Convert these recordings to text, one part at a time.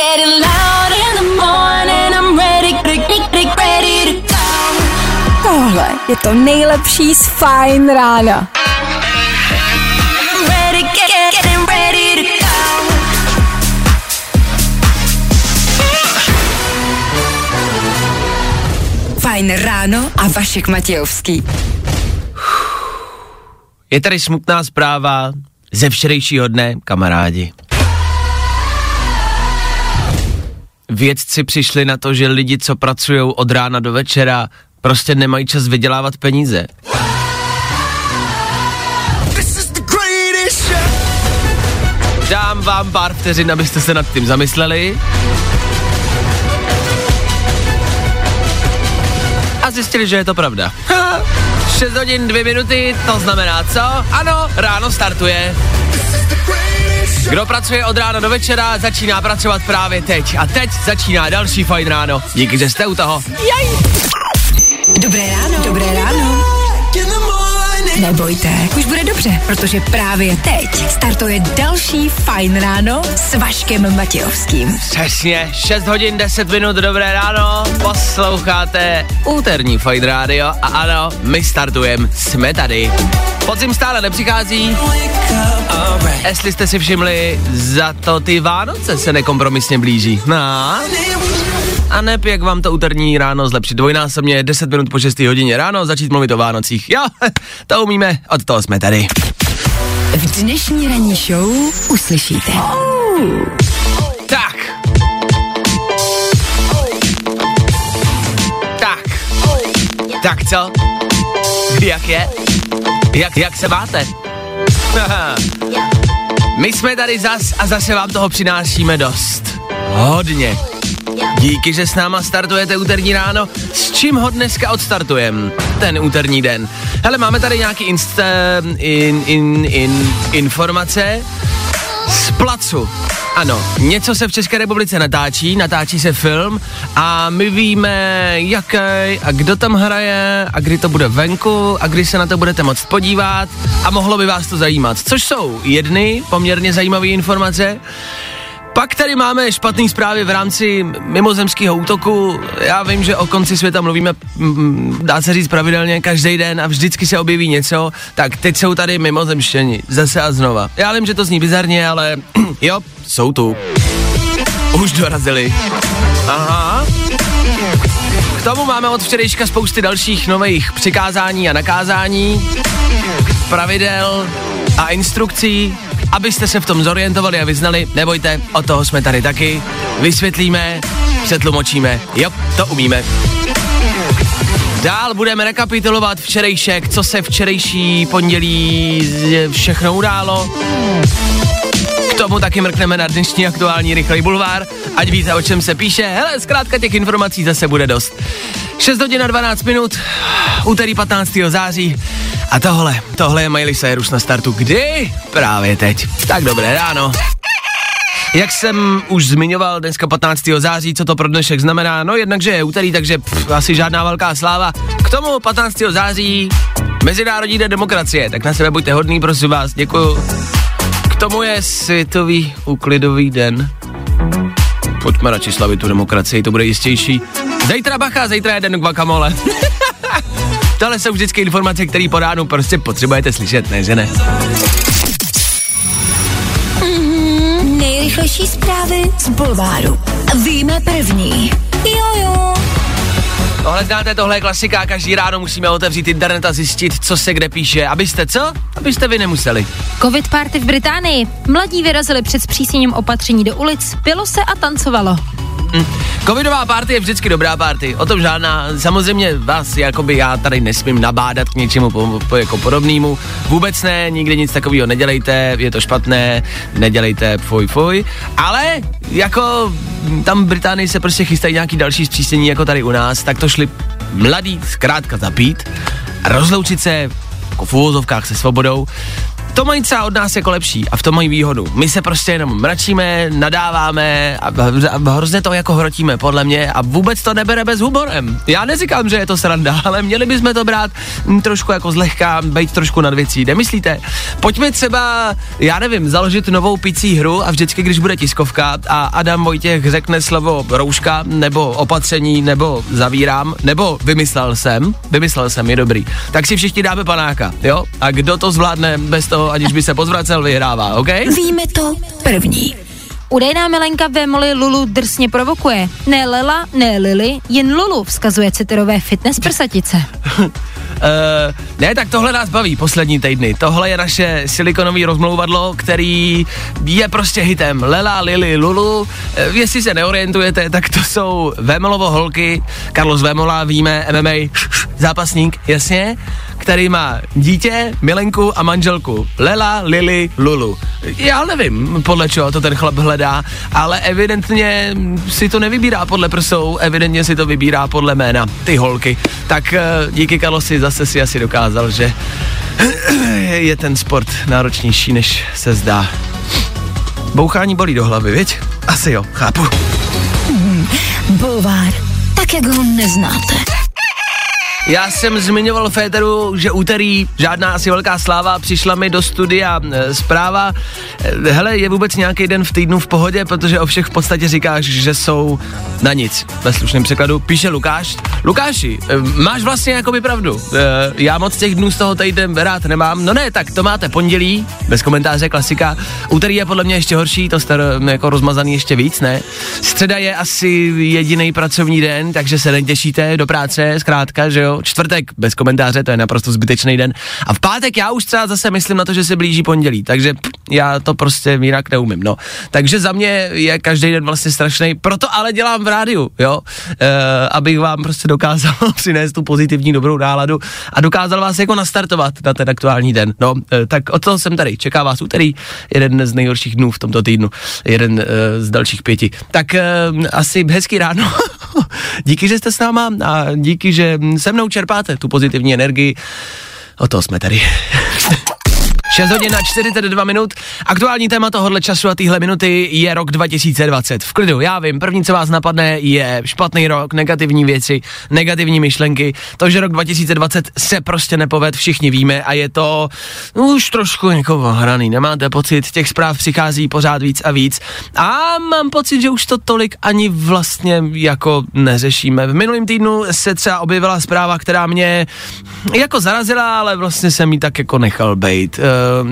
getting loud in the morning. I'm ready, ready, ready to go. Tohle je to nejlepší z Fajn rána. Ready, get, get, getting ready to go. Fajn ráno a Vašek Matějovský. Je tady smutná zpráva ze včerejšího dne, kamarádi. Vědci přišli na to, že lidi, co pracují od rána do večera, prostě nemají čas vydělávat peníze. Dám vám pár vteřin, abyste se nad tím zamysleli. A zjistili, že je to pravda. 6 hodin 2 minuty, to znamená co? Ano, ráno startuje. Kdo pracuje od rána do večera, začíná pracovat právě teď. A teď začíná další fajn ráno. Díky, že jste u toho. Dobré ráno. Dobré ráno. Nebojte, už bude dobře, protože právě teď startuje další Fajn ráno s Vaškem Matějovským. Přesně, 6 hodin 10 minut, dobré ráno, posloucháte úterní Fajn rádio a ano, my startujeme, jsme tady. Podzim stále nepřichází, jestli jste si všimli, za to ty Vánoce se nekompromisně blíží. No. A nep, jak vám to úterní ráno zlepšit dvojnásobně, 10 minut po 6 hodině ráno, začít mluvit o Vánocích. Jo, to umíme, od toho jsme tady. V dnešní ranní show uslyšíte. Tak. Tak. Tak co? Jak je? Jak, jak se máte? My jsme tady zas a zase vám toho přinášíme dost. Hodně. Díky, že s náma startujete úterní ráno. S čím ho dneska odstartujem? Ten úterní den. Hele, máme tady nějaký inst, in, in, in, informace z placu. Ano, něco se v České republice natáčí, natáčí se film a my víme, jaký a kdo tam hraje a kdy to bude venku a kdy se na to budete moct podívat a mohlo by vás to zajímat. Což jsou jedny poměrně zajímavé informace. Pak tady máme špatné zprávy v rámci mimozemského útoku. Já vím, že o konci světa mluvíme, dá se říct pravidelně, každý den a vždycky se objeví něco. Tak teď jsou tady mimozemštěni, zase a znova. Já vím, že to zní bizarně, ale jo, jsou tu. Už dorazili. Aha. K tomu máme od včerejška spousty dalších nových přikázání a nakázání, pravidel a instrukcí, abyste se v tom zorientovali a vyznali, nebojte, o toho jsme tady taky, vysvětlíme, přetlumočíme, jo, to umíme. Dál budeme rekapitulovat včerejšek, co se včerejší pondělí všechno událo. Tomu taky mrkneme na dnešní aktuální rychlej bulvár, ať víte, o čem se píše. Hele, zkrátka těch informací zase bude dost. 6 hodin a 12 minut, úterý 15. září. A tohle, tohle je Miley Cyrus na startu. Kdy? Právě teď. Tak dobré ráno. Jak jsem už zmiňoval, dneska 15. září, co to pro dnešek znamená? No jednak, že je úterý, takže pff, asi žádná velká sláva. K tomu 15. září Mezinárodní den demokracie, tak na sebe buďte hodný, prosím vás, děkuju. Tomu je Světový úklidový den. Pojďme radši slavit tu demokracii, to bude jistější. Zítra bacha, zítra je den guacamole. Tohle jsou vždycky informace, které po ránu prostě potřebujete slyšet, ne, že ne? Nejrychlejší zprávy z Bulváru. Víme první. Jojo. Tohle znáte, tohle je klasika, každý ráno musíme otevřít internet a zjistit, co se kde píše. Abyste co? Abyste vy nemuseli. Covid party v Británii. Mladí vyrazili před zpřísněním opatření do ulic, pilo se a tancovalo. Hm. Covidová party je vždycky dobrá party, o tom žádná. Samozřejmě vás, jakoby já tady nesmím nabádat k něčemu po, po, jako podobnému. Vůbec ne, nikdy nic takového nedělejte, je to špatné, nedělejte fuj fuj. Ale jako tam v Británii se prostě chystají nějaký další zpřísnění jako tady u nás, tak to šli mladí zkrátka zapít rozloučit se jako v úvozovkách se svobodou. To mají třeba od nás jako lepší a v tom mají výhodu. My se prostě jenom mračíme, nadáváme a, a hrozně to jako hrotíme, podle mě, a vůbec to nebere bez humorem. Já neříkám, že je to sranda, ale měli bychom to brát m, trošku jako zlehka, být trošku nad věcí. Nemyslíte? Pojďme třeba, já nevím, založit novou picí hru a vždycky, když bude tiskovka a Adam Vojtěch řekne slovo rouška, nebo opatření, nebo zavírám, nebo vymyslel jsem, vymyslel jsem, je dobrý, tak si všichni dáme panáka, jo? A kdo to zvládne bez toho, aniž by se pozvracel, vyhrává, OK? Víme to první. Údajná milenka ve moli Lulu drsně provokuje. Ne Lela, ne Lily, jen Lulu, vzkazuje citrové fitness prsatice. Uh, ne, tak tohle nás baví poslední týdny. Tohle je naše silikonový rozmlouvadlo, který je prostě hitem. Lela, Lily, Lulu. Uh, jestli se neorientujete, tak to jsou Vémolovo holky. Carlos Vémola, víme, MMA, zápasník, jasně, který má dítě, milenku a manželku. Lela, Lily, Lulu. Já nevím, podle čeho to ten chlap hledá, ale evidentně si to nevybírá podle prsou, evidentně si to vybírá podle jména, ty holky. Tak uh, díky Carlosi zase si asi dokázal, že je ten sport náročnější, než se zdá. Bouchání bolí do hlavy, viď? Asi jo, chápu. Bulvár, tak jak ho neznáte. Já jsem zmiňoval Féteru, že úterý žádná asi velká sláva, přišla mi do studia e, zpráva, e, hele, je vůbec nějaký den v týdnu v pohodě, protože o všech v podstatě říkáš, že jsou na nic, ve slušném překladu, píše Lukáš. Lukáši, e, máš vlastně jako by pravdu, já moc těch dnů z toho týden rád nemám, no ne, tak to máte pondělí, bez komentáře, klasika, úterý je podle mě ještě horší, to jste e, jako rozmazaný ještě víc, ne? Středa je asi jediný pracovní den, takže se netěšíte do práce, zkrátka, že jo, čtvrtek bez komentáře, to je naprosto zbytečný den. A v pátek já už třeba zase myslím na to, že se blíží pondělí, takže pff, já to prostě jinak neumím, no. Takže za mě je každý den vlastně strašný, proto ale dělám v rádiu, jo, e, abych vám prostě dokázal přinést tu pozitivní dobrou náladu a dokázal vás jako nastartovat na ten aktuální den. No, e, tak od toho jsem tady, čeká vás úterý, jeden z nejhorších dnů v tomto týdnu, jeden e, z dalších pěti. Tak e, asi hezký ráno, díky, že jste s náma a díky, že se mnou čerpáte tu pozitivní energii. O to jsme tady. 6 hodin a 42 minut. Aktuální téma tohohle času a téhle minuty je rok 2020. V klidu, já vím, první, co vás napadne, je špatný rok, negativní věci, negativní myšlenky. To, že rok 2020 se prostě nepoved, všichni víme a je to už trošku jako hraný. Nemáte pocit, těch zpráv přichází pořád víc a víc. A mám pocit, že už to tolik ani vlastně jako neřešíme. V minulém týdnu se třeba objevila zpráva, která mě jako zarazila, ale vlastně jsem jí tak jako nechal bejt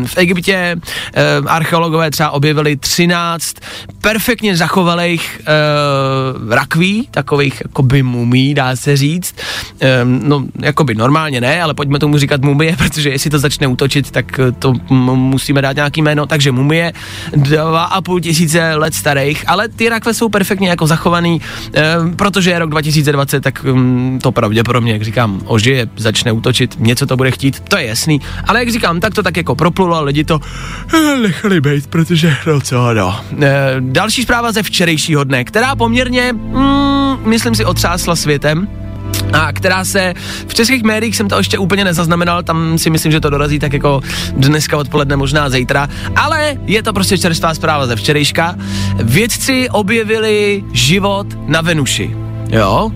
v Egyptě uh, archeologové třeba objevili 13 perfektně zachovalých uh, rakví, takových jakoby mumí, dá se říct. No, jakoby normálně ne, ale pojďme tomu říkat mumie, protože jestli to začne útočit, tak to m- musíme dát nějaký jméno. Takže mumie, dva a půl tisíce let starých, ale ty rakve jsou perfektně jako zachovaný, protože je rok 2020, tak um, to pravděpodobně, jak říkám, ožije, začne útočit, něco to bude chtít, to je jasný. Ale jak říkám, tak to tak jako proplulo a lidi to eh, nechali být, protože no co, no. E, další zpráva ze včerejšího dne, která poměrně, mm, myslím si, otřásla světem, a která se v českých médiích jsem to ještě úplně nezaznamenal, tam si myslím, že to dorazí tak jako dneska odpoledne, možná zítra, ale je to prostě čerstvá zpráva ze včerejška. Vědci objevili život na Venuši. Jo,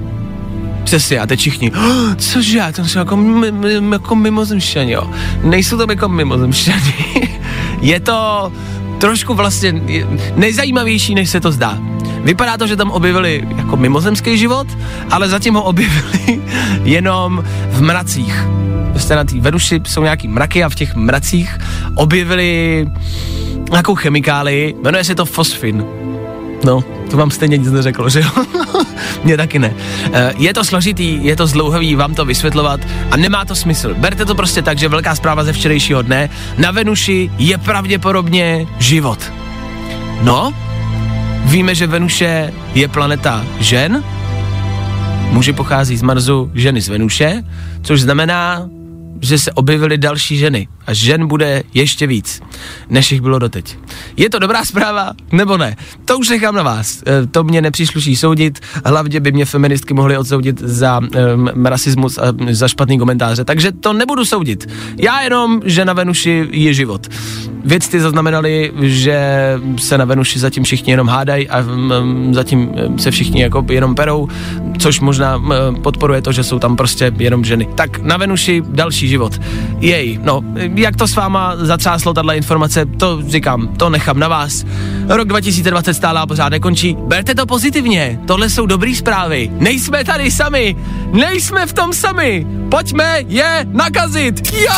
Přesně, a teď všichni, oh, cože, to jsou jako, m- jako mimozemšťani, jo. Nejsou to jako mimozemšťani. je to trošku vlastně nejzajímavější, než se to zdá. Vypadá to, že tam objevili jako mimozemský život, ale zatím ho objevili jenom v mracích. Prostě na té Venuši jsou nějaký mraky a v těch mracích objevili nějakou chemikálii, jmenuje se to fosfin. No, to vám stejně nic neřeklo, že jo? Mně taky ne. Eh, je to složitý, je to zdlouhavý vám to vysvětlovat a nemá to smysl. Berte to prostě tak, že velká zpráva ze včerejšího dne. Na Venuši je pravděpodobně život. No, víme, že Venuše je planeta žen, muži pochází z Marsu, ženy z Venuše, což znamená, že se objevily další ženy a žen bude ještě víc, než jich bylo doteď. Je to dobrá zpráva, nebo ne? To už nechám na vás. E, to mě nepřísluší soudit, hlavně by mě feministky mohly odsoudit za um, rasismus a za špatný komentáře, takže to nebudu soudit. Já jenom, že na Venuši je život. Vědci zaznamenali, že se na Venuši zatím všichni jenom hádají a um, zatím se všichni jako jenom perou, což možná um, podporuje to, že jsou tam prostě jenom ženy. Tak na Venuši další život. Jej, no, jak to s váma zatřáslo tahle informace, to říkám, to nechám na vás. Rok 2020 stále a pořád nekončí. Berte to pozitivně, tohle jsou dobré zprávy. Nejsme tady sami, nejsme v tom sami. Pojďme je nakazit. Jo!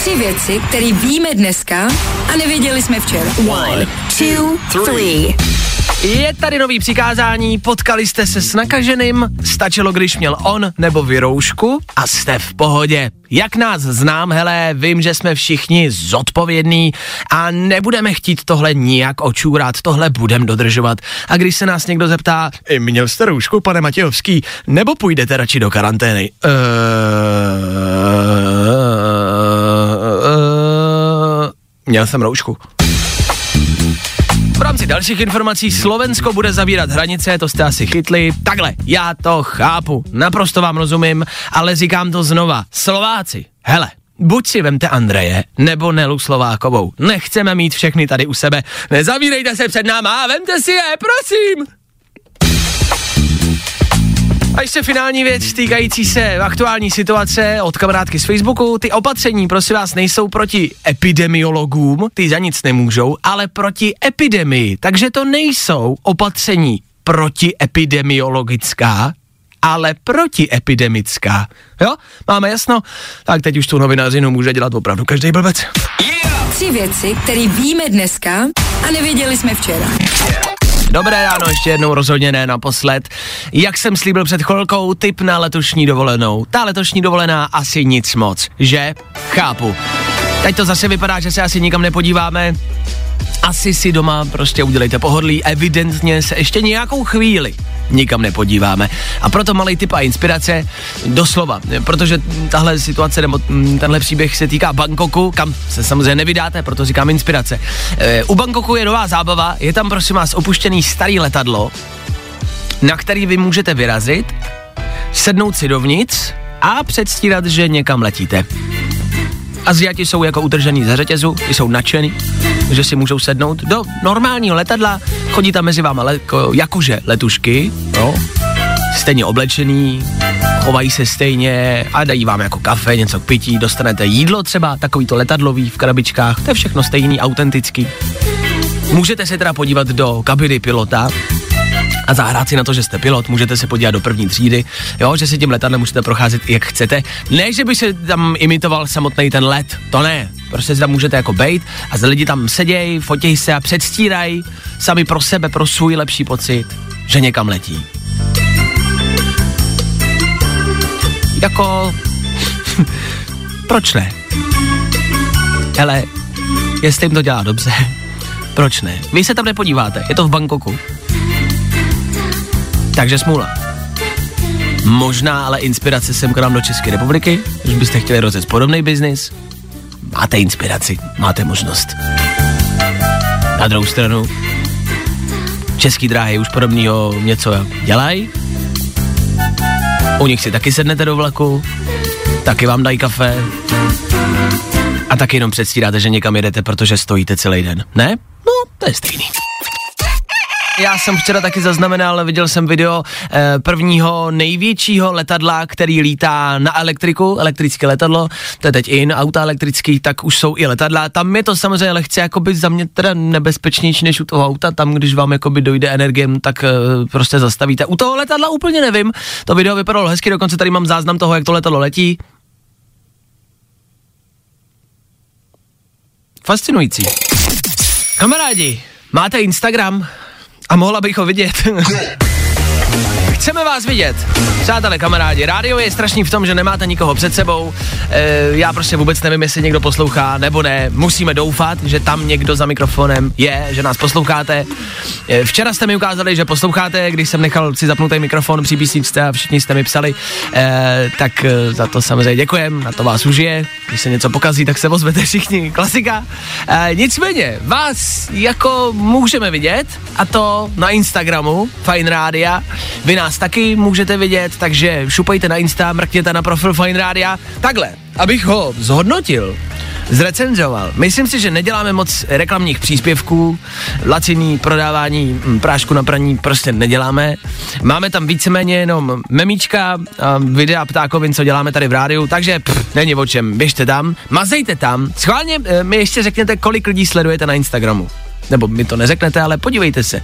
Tři věci, které víme dneska a nevěděli jsme včera. One, two, three. Je tady nový přikázání, potkali jste se s nakaženým, stačilo, když měl on nebo vy roušku a jste v pohodě. Jak nás znám, hele, vím, že jsme všichni zodpovědní a nebudeme chtít tohle nijak očůrat, tohle budem dodržovat. A když se nás někdo zeptá, měl jste roušku, pane Matějovský, nebo půjdete radši do karantény? Uh, uh, měl jsem roušku. V rámci dalších informací Slovensko bude zavírat hranice, to jste asi chytli. Takhle, já to chápu, naprosto vám rozumím, ale říkám to znova. Slováci, hele, buď si vemte Andreje, nebo Nelu Slovákovou. Nechceme mít všechny tady u sebe. Nezavírejte se před náma a vemte si je, prosím! A ještě finální věc týkající se aktuální situace od kamarádky z Facebooku. Ty opatření, prosím vás, nejsou proti epidemiologům, ty za nic nemůžou, ale proti epidemii. Takže to nejsou opatření protiepidemiologická, ale protiepidemická. Jo? Máme jasno? Tak teď už tu novinářinu může dělat opravdu každý blbec. Yeah! Tři věci, které víme dneska a nevěděli jsme včera. Yeah. Dobré ráno, ještě jednou rozhodně ne naposled. Jak jsem slíbil před chvilkou, tip na letošní dovolenou. Ta letošní dovolená asi nic moc, že? Chápu. Teď to zase vypadá, že se asi nikam nepodíváme. Asi si doma prostě udělejte pohodlí, evidentně se ještě nějakou chvíli nikam nepodíváme. A proto malý tip a inspirace, doslova, protože tahle situace nebo tenhle příběh se týká Bangkoku, kam se samozřejmě nevydáte, proto říkám inspirace. E, u Bangkoku je nová zábava, je tam prosím vás opuštěný starý letadlo, na který vy můžete vyrazit, sednout si dovnitř a předstírat, že někam letíte. Aziati jsou jako utržený ze řetězu, jsou nadšený, že si můžou sednout do normálního letadla, chodí tam mezi váma le, jako, jakože letušky, jo, stejně oblečený, chovají se stejně a dají vám jako kafe, něco k pití, dostanete jídlo třeba, takový to letadlový v krabičkách, to je všechno stejný, autentický. Můžete se teda podívat do kabiny pilota, a zahrát si na to, že jste pilot, můžete se podívat do první třídy, jo, že si tím letadlem můžete procházet jak chcete. Ne, že by se tam imitoval samotný ten let, to ne. Prostě si tam můžete jako bejt a lidi tam sedějí, fotějí se a předstírají sami pro sebe, pro svůj lepší pocit, že někam letí. Jako... proč ne? Hele, jestli jim to dělá dobře, proč ne? Vy se tam nepodíváte, je to v Bangkoku. Takže smůla. Možná ale inspirace sem k nám do České republiky, když byste chtěli rozjet podobný biznis. Máte inspiraci, máte možnost. Na druhou stranu, český dráhy už podobného něco dělají. U nich si taky sednete do vlaku, taky vám dají kafe a taky jenom předstíráte, že někam jedete, protože stojíte celý den. Ne? No, to je stejný. Já jsem včera taky zaznamenal, viděl jsem video eh, prvního největšího letadla, který lítá na elektriku, elektrické letadlo, to je teď in, auta elektrický, tak už jsou i letadla. Tam je to samozřejmě lehce jakoby za mě teda nebezpečnější než u toho auta, tam když vám jakoby dojde energie, tak eh, prostě zastavíte. U toho letadla úplně nevím, to video vypadalo hezky, dokonce tady mám záznam toho, jak to letadlo letí. Fascinující. Kamarádi, máte Instagram? A mohla bych ho vidět. Chceme vás vidět. Přátelé, kamarádi, rádio je strašný v tom, že nemáte nikoho před sebou. E, já prostě vůbec nevím, jestli někdo poslouchá nebo ne. Musíme doufat, že tam někdo za mikrofonem je, že nás posloucháte. E, včera jste mi ukázali, že posloucháte, když jsem nechal si zapnutý mikrofon při písničce a všichni jste mi psali. E, tak za to samozřejmě děkujem, na to vás užije. Když se něco pokazí, tak se ozvete všichni. Klasika. E, nicméně, vás jako můžeme vidět a to na Instagramu Fine Rádia. Vy taky můžete vidět, takže šupejte na Insta, mrkněte na profil Fine Rádia. Takhle, abych ho zhodnotil, zrecenzoval. Myslím si, že neděláme moc reklamních příspěvků, laciný prodávání hm, prášku na praní prostě neděláme. Máme tam víceméně jenom memíčka, videa ptákovin, co děláme tady v rádiu, takže pff, není o čem, běžte tam, mazejte tam. Schválně eh, mi ještě řekněte, kolik lidí sledujete na Instagramu. Nebo mi to neřeknete, ale podívejte se.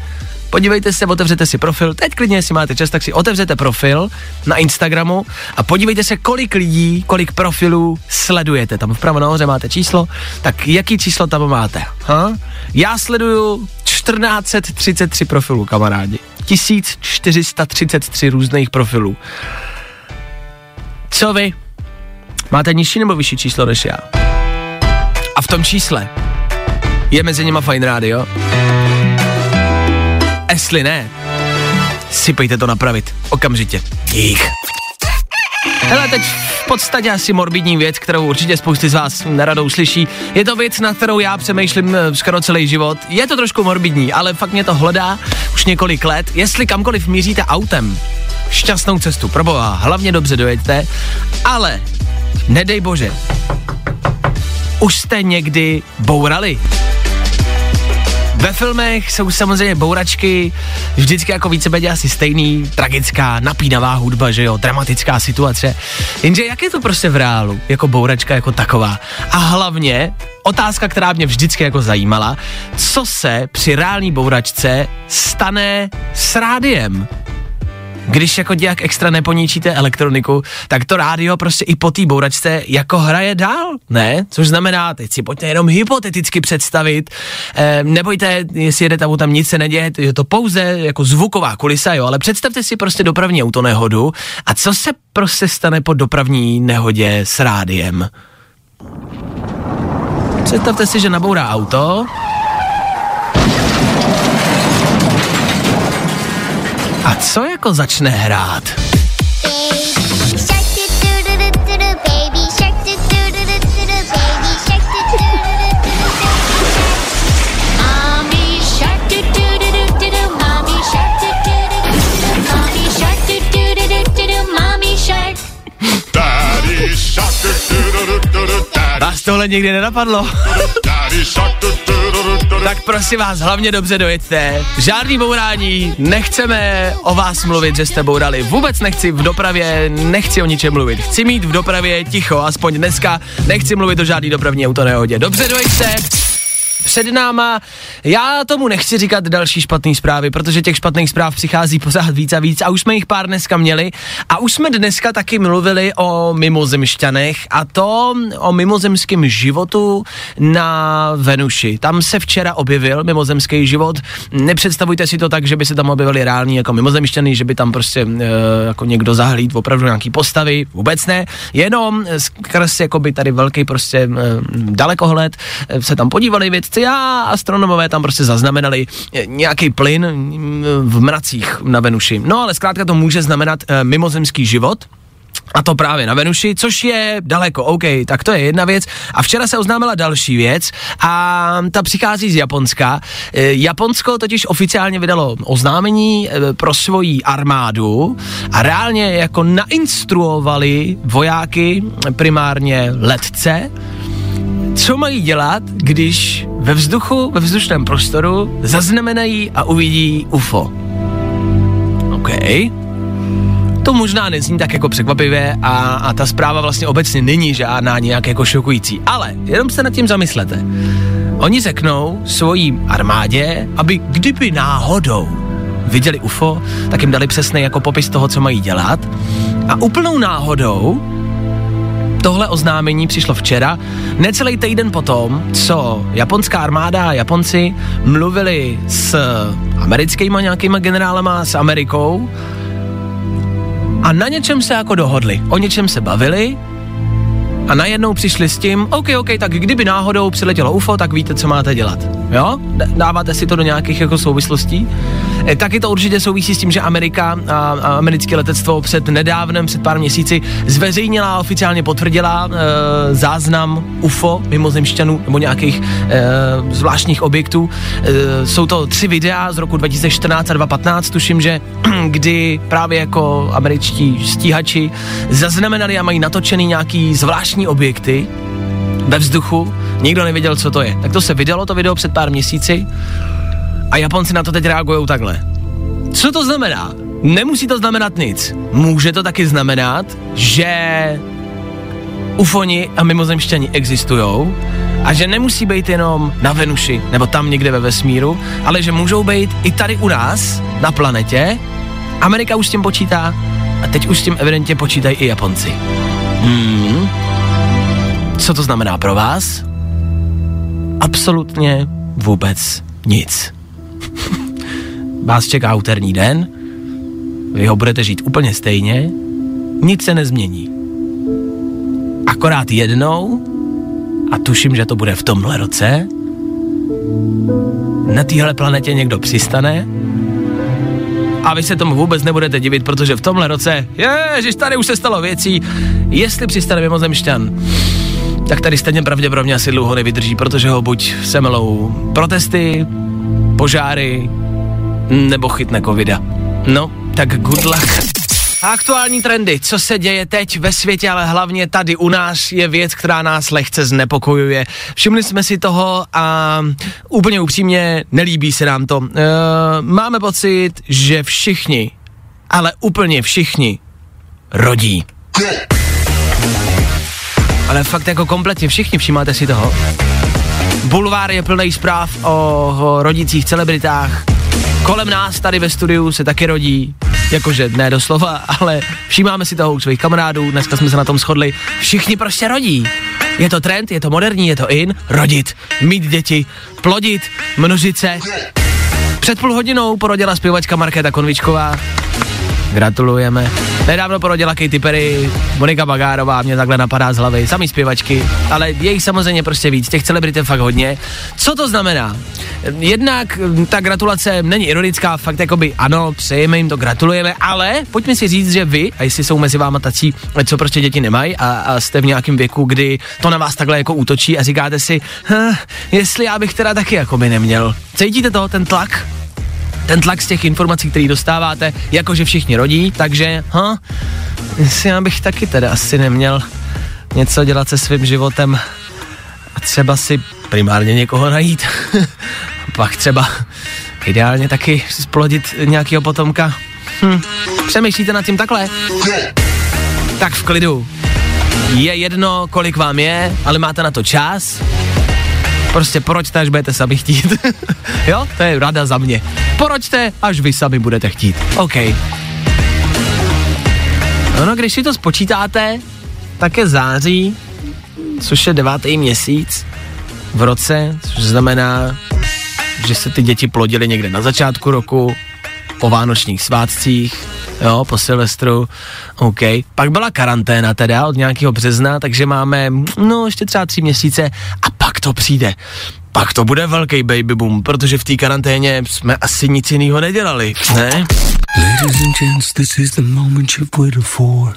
Podívejte se, otevřete si profil, teď klidně, jestli máte čas, tak si otevřete profil na Instagramu a podívejte se, kolik lidí, kolik profilů sledujete. Tam vpravo nahoře máte číslo, tak jaký číslo tam máte? Ha? Já sleduju 1433 profilů, kamarádi. 1433 různých profilů. Co vy? Máte nižší nebo vyšší číslo než já? A v tom čísle je mezi nima Fine Radio? Jestli ne, sypejte to napravit. Okamžitě. Dík. Hele, teď v podstatě asi morbidní věc, kterou určitě spousty z vás neradou slyší. Je to věc, na kterou já přemýšlím eh, skoro celý život. Je to trošku morbidní, ale fakt mě to hledá už několik let. Jestli kamkoliv míříte autem, šťastnou cestu, proboha, hlavně dobře dojeďte, ale nedej bože, už jste někdy bourali. Ve filmech jsou samozřejmě bouračky vždycky jako víceméně asi stejný, tragická, napínavá hudba, že jo, dramatická situace. Jenže jak je to prostě v reálu, jako bouračka jako taková? A hlavně otázka, která mě vždycky jako zajímala, co se při reální bouračce stane s rádiem? Když jako nějak extra neponičíte elektroniku, tak to rádio prostě i po té bouračce jako hraje dál, ne? Což znamená, teď si pojďte jenom hypoteticky představit, eh, nebojte, jestli jedete tam, tam nic se neděje, je to pouze jako zvuková kulisa, jo, ale představte si prostě dopravní autonehodu a co se prostě stane po dopravní nehodě s rádiem? Představte si, že nabourá auto, A co jako začne hrát? Vás tohle nikdy nenapadlo? tak prosím vás, hlavně dobře dojeďte. Žádný bourání, nechceme o vás mluvit, že jste bourali. Vůbec nechci v dopravě, nechci o ničem mluvit. Chci mít v dopravě ticho, aspoň dneska. Nechci mluvit o žádný dopravní autonehodě. Dobře dojeďte před náma. Já tomu nechci říkat další špatné zprávy, protože těch špatných zpráv přichází pořád víc a víc a už jsme jich pár dneska měli a už jsme dneska taky mluvili o mimozemšťanech a to o mimozemském životu na Venuši. Tam se včera objevil mimozemský život. Nepředstavujte si to tak, že by se tam objevili reální jako mimozemšťany, že by tam prostě e, jako někdo zahlíd opravdu nějaký postavy, vůbec ne, jenom skrz jako by tady velký prostě e, dalekohled e, se tam podívali vědci a astronomové tam prostě zaznamenali nějaký plyn v mracích na Venuši. No ale zkrátka to může znamenat e, mimozemský život, a to právě na Venuši, což je daleko, OK, tak to je jedna věc. A včera se oznámila další věc a ta přichází z Japonska. E, Japonsko totiž oficiálně vydalo oznámení pro svoji armádu a reálně jako nainstruovali vojáky, primárně letce, co mají dělat, když ve vzduchu, ve vzdušném prostoru zaznamenají a uvidí UFO. OK. To možná nezní tak jako překvapivě a, a ta zpráva vlastně obecně není žádná nějak jako šokující, ale jenom se nad tím zamyslete. Oni řeknou svojí armádě, aby kdyby náhodou viděli UFO, tak jim dali přesný jako popis toho, co mají dělat. A úplnou náhodou tohle oznámení přišlo včera, necelý týden potom, co japonská armáda a Japonci mluvili s americkýma nějakýma generálama, s Amerikou a na něčem se jako dohodli. O něčem se bavili a najednou přišli s tím, OK, OK, tak kdyby náhodou přiletělo UFO, tak víte, co máte dělat. Jo? Dáváte si to do nějakých jako souvislostí? E, taky to určitě souvisí s tím, že Amerika a, a americké letectvo před nedávnem, před pár měsíci, zveřejnila, oficiálně potvrdila e, záznam UFO, mimozemšťanů nebo nějakých e, zvláštních objektů. E, jsou to tři videa z roku 2014 a 2015, tuším, že kdy právě jako američtí stíhači zaznamenali a mají natočený nějaký zvláštní objekty ve vzduchu, nikdo nevěděl, co to je. Tak to se vydalo, to video před pár měsíci a Japonci na to teď reagují takhle. Co to znamená? Nemusí to znamenat nic. Může to taky znamenat, že ufoni a mimozemšťani existují a že nemusí být jenom na Venuši nebo tam někde ve vesmíru, ale že můžou být i tady u nás, na planetě. Amerika už s tím počítá a teď už s tím evidentně počítají i Japonci. Hmm. Co to znamená pro vás? Absolutně vůbec nic. Vás čeká úterní den, vy ho budete žít úplně stejně, nic se nezmění. Akorát jednou, a tuším, že to bude v tomhle roce, na téhle planetě někdo přistane a vy se tomu vůbec nebudete divit, protože v tomhle roce, ježiš, tady už se stalo věcí, jestli přistane mimozemšťan, tak tady stejně pravděpodobně asi dlouho nevydrží, protože ho buď semelou protesty, požáry, nebo chytne covida. No, tak good luck. Aktuální trendy, co se děje teď ve světě, ale hlavně tady u nás je věc, která nás lehce znepokojuje. Všimli jsme si toho a úplně upřímně nelíbí se nám to. E, máme pocit, že všichni, ale úplně všichni rodí. Ale fakt jako kompletně všichni, všimáte si toho? Bulvár je plný zpráv o, o rodících celebritách. Kolem nás tady ve studiu se taky rodí, jakože ne doslova, ale všímáme si toho u svých kamarádů, dneska jsme se na tom shodli, všichni prostě rodí. Je to trend, je to moderní, je to in, rodit, mít děti, plodit, množit se. Před půl hodinou porodila zpěvačka Markéta Konvičková, Gratulujeme. Nedávno porodila Katy Perry, Monika Bagárová, mě takhle napadá z hlavy, samý zpěvačky, ale je jich samozřejmě prostě víc, těch celebrit je fakt hodně. Co to znamená? Jednak mm, ta gratulace není ironická, fakt jakoby ano, přejeme jim to, gratulujeme, ale pojďme si říct, že vy, a jestli jsou mezi váma tací, co prostě děti nemají a, a jste v nějakém věku, kdy to na vás takhle jako útočí a říkáte si, hm, jestli já bych teda taky jako by neměl. Cítíte to, ten tlak? Ten tlak z těch informací, které dostáváte, jakože všichni rodí, takže, ha, jestli já bych taky teda asi neměl něco dělat se svým životem a třeba si primárně někoho najít. Pak třeba ideálně taky splodit nějakého potomka. Hm. Přemýšlíte nad tím takhle? Tak v klidu. Je jedno, kolik vám je, ale máte na to čas Prostě poroďte, až budete sami chtít. jo, to je rada za mě. Poroďte, až vy sami budete chtít. OK. No, no, když si to spočítáte, tak je září, což je devátý měsíc v roce, což znamená, že se ty děti plodily někde na začátku roku, po vánočních svátcích, jo, po Silvestru, OK. Pak byla karanténa teda od nějakého března, takže máme, no, ještě třeba tři měsíce a to přijde. Pak to bude velký baby boom, protože v té karanténě jsme asi nic jiného nedělali, ne? Ladies and gents, this is the moment you've waited for.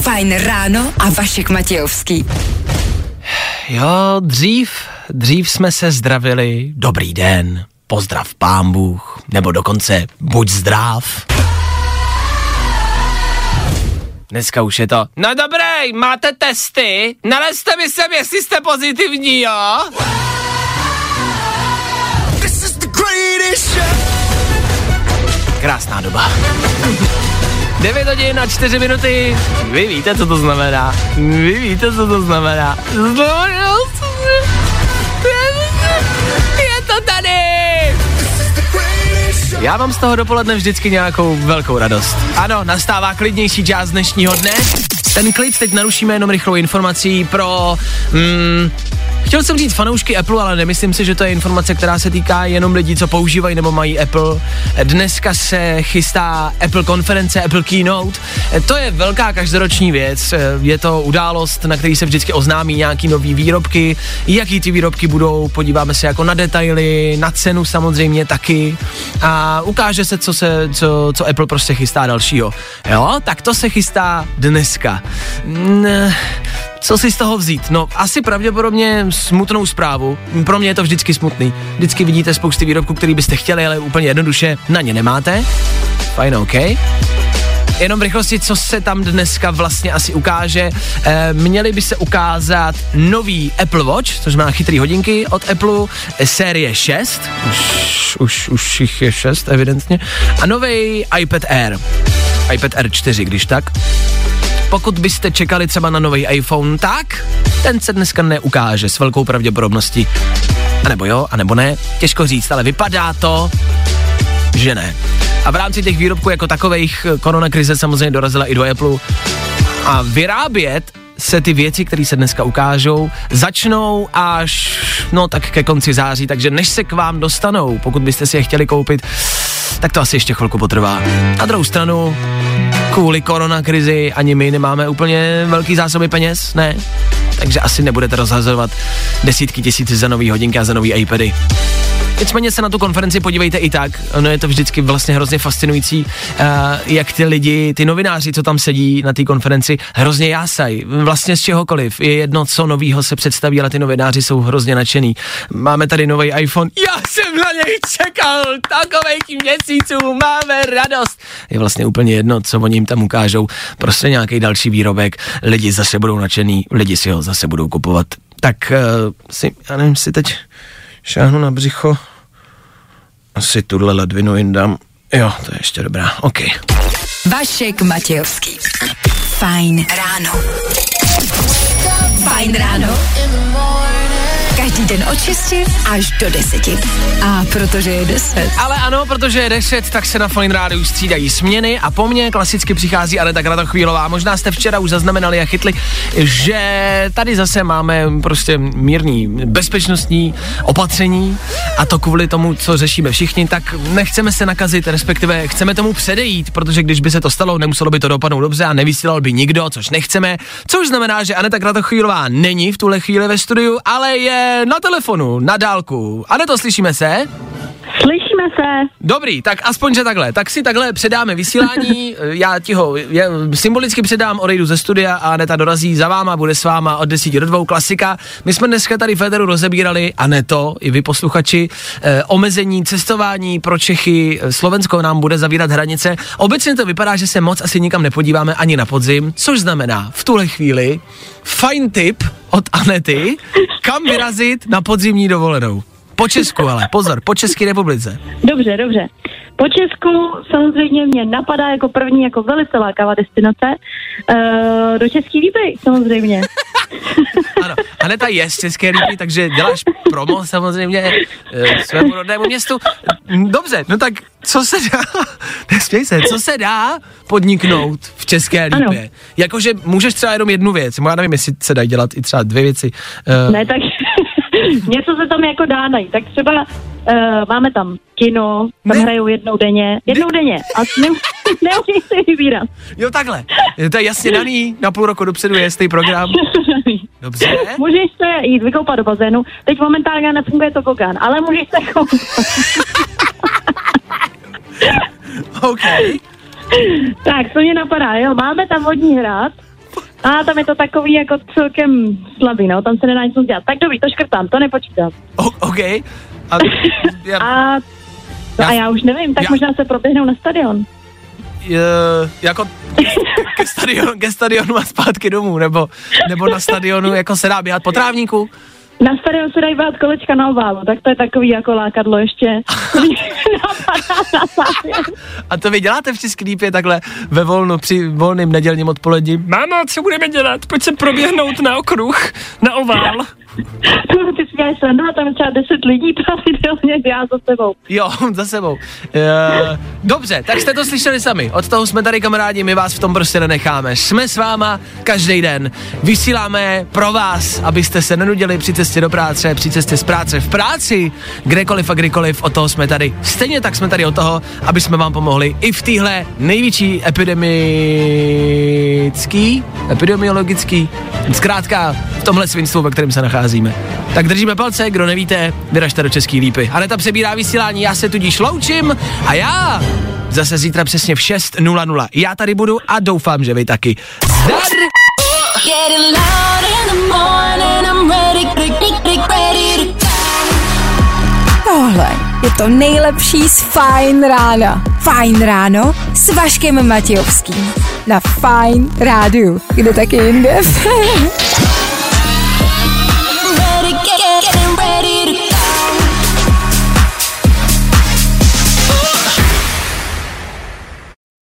Fajn ráno a Vašek Matějovský. Jo, dřív, dřív jsme se zdravili, dobrý den, pozdrav pán Bůh, nebo dokonce buď zdrav. Dneska už je to. No dobré, máte testy? Nalezte mi sem, jestli jste pozitivní, jo? Krásná doba. 9 hodin a 4 minuty. Vy víte, co to znamená. Vy víte, co to znamená. Znamená, je to tady! Já mám z toho dopoledne vždycky nějakou velkou radost. Ano, nastává klidnější část dnešního dne. Ten klid teď narušíme jenom rychlou informací pro mm, chtěl jsem říct fanoušky Apple, ale nemyslím si, že to je informace, která se týká jenom lidí, co používají nebo mají Apple. Dneska se chystá Apple konference, Apple Keynote. To je velká každoroční věc. Je to událost, na který se vždycky oznámí nějaký nový výrobky. Jaký ty výrobky budou, podíváme se jako na detaily, na cenu samozřejmě taky. A ukáže se, co, se, co, co Apple prostě chystá dalšího. Jo, tak to se chystá dneska. Co si z toho vzít? No, asi pravděpodobně smutnou zprávu. Pro mě je to vždycky smutný. Vždycky vidíte spousty výrobků, který byste chtěli, ale úplně jednoduše na ně nemáte. Fajn, OK. Jenom v rychlosti, co se tam dneska vlastně asi ukáže. E, měly by se ukázat nový Apple Watch, což má chytrý hodinky od Apple, e, série 6, už, už, už jich je 6 evidentně, a nový iPad Air, iPad Air 4, když tak. Pokud byste čekali třeba na nový iPhone, tak ten se dneska neukáže s velkou pravděpodobností. A nebo jo, a nebo ne, těžko říct, ale vypadá to, že ne. A v rámci těch výrobků jako takových koronakrize samozřejmě dorazila i do Apple a vyrábět se ty věci, které se dneska ukážou, začnou až, no tak ke konci září, takže než se k vám dostanou, pokud byste si je chtěli koupit, tak to asi ještě chvilku potrvá. Na druhou stranu, kvůli koronakrizi ani my nemáme úplně velký zásoby peněz, ne? Takže asi nebudete rozhazovat desítky tisíc za nový hodinky a za nový iPady. Nicméně se na tu konferenci podívejte i tak. Ono je to vždycky vlastně hrozně fascinující, uh, jak ty lidi, ty novináři, co tam sedí na té konferenci, hrozně jásají. Vlastně z čehokoliv. Je jedno, co novýho se představí, ale ty novináři jsou hrozně nadšený. Máme tady nový iPhone. Já jsem na něj čekal takových měsíců, máme radost. Je vlastně úplně jedno, co oni jim tam ukážou. Prostě nějaký další výrobek. Lidi zase budou nadšený, lidi si ho zase budou kupovat. Tak uh, si, já nevím, si teď šáhnu na břicho, asi tuhle ledvinu jindám. Jo, to je ještě dobrá, OK. Vašek Matějovský. Fajn ráno. Fajn ráno. Každý den od 6 až do 10. A protože je 10. Ale ano, protože je 10, tak se na Fine Rádiu střídají směny a po mně klasicky přichází Aneta Kratochvílová. Možná jste včera už zaznamenali a chytli, že tady zase máme prostě mírný bezpečnostní opatření a to kvůli tomu, co řešíme všichni, tak nechceme se nakazit, respektive chceme tomu předejít, protože když by se to stalo, nemuselo by to dopadnout dobře a nevysílal by nikdo, což nechceme, což znamená, že Aneta Kratochvílová není v tuhle chvíli ve studiu, ale je na telefonu, na dálku. Aneto, slyšíme se? Slyšíme se. Dobrý, tak aspoň, že takhle. Tak si takhle předáme vysílání, já ti ho je, symbolicky předám, odejdu ze studia a Aneta dorazí za váma, bude s váma od 10 do 2, klasika. My jsme dneska tady Federu rozebírali, a ne to, i vy posluchači, eh, omezení cestování pro Čechy, Slovensko nám bude zavírat hranice. Obecně to vypadá, že se moc asi nikam nepodíváme ani na podzim, což znamená v tuhle chvíli fajn tip od Anety, kam vyrazit na podzimní dovolenou. Po Česku ale, pozor, po České republice. Dobře, dobře. Po Česku samozřejmě mě napadá jako první jako velice lákavá destinace uh, do Český Lípy, samozřejmě. Ano, Aneta je z České lípy, takže děláš promo samozřejmě e, svému rodnému městu. Dobře, no tak co se dá, nesměj se, co se dá podniknout v České lípě? Jakože můžeš třeba jenom jednu věc, já nevím, jestli se dají dělat i třeba dvě věci. E, ne, tak něco se tam jako dá najít. Tak třeba uh, máme tam kino, tam Ne. hrajou jednou denně. Jednou denně. A ne, neumím si vybírat. jo, takhle. To je jasně daný, na půl roku dopředu je stý program. Dobře. můžeš se jít vykoupat do bazénu. Teď momentálně nefunguje to kokán, ale můžeš se koupat. OK. Tak, co mě napadá, jo, máme tam vodní hrad, a tam je to takový jako celkem slabý, no, tam se nedá nic dělat. Tak dobrý, to škrtám, to nepočítám. O, OK. A, já, A, no Já- a já už nevím, tak já- možná se proběhnou na stadion. je, jako ke stadionu, ke stadionu a zpátky domů, nebo, nebo na stadionu jako se dá běhat po trávníku. Na stadion se dají bát kolečka na oválu, tak to je takový jako lákadlo ještě. A to vy děláte v lípě takhle ve volnu, při volným nedělním odpolední. Mámo, co budeme dělat? Pojď se proběhnout na okruh, na ovál. No, ty si děláš srandu a tam třeba 10 lidí pravidelně, já za sebou. Jo, za sebou. Uh, dobře, tak jste to slyšeli sami. Od toho jsme tady kamarádi, my vás v tom prostě nenecháme. Jsme s váma každý den. Vysíláme pro vás, abyste se nenudili při cestě do práce, při cestě z práce v práci, kdekoliv a kdykoliv, od toho jsme tady. Stejně tak jsme tady od toho, aby jsme vám pomohli i v téhle největší epidemický, epidemiologický, zkrátka v tomhle svinstvu, ve kterém se nacházíme. Tak držíme palce, kdo nevíte, vyražte do Český lípy. Aneta přebírá vysílání, já se tudíž loučím a já zase zítra přesně v 6.00. Já tady budu a doufám, že vy taky. Zdar! Tohle je to nejlepší z Fajn rána. Fajn ráno s Vaškem Matějovským. Na Fajn rádiu. Kde taky jinde?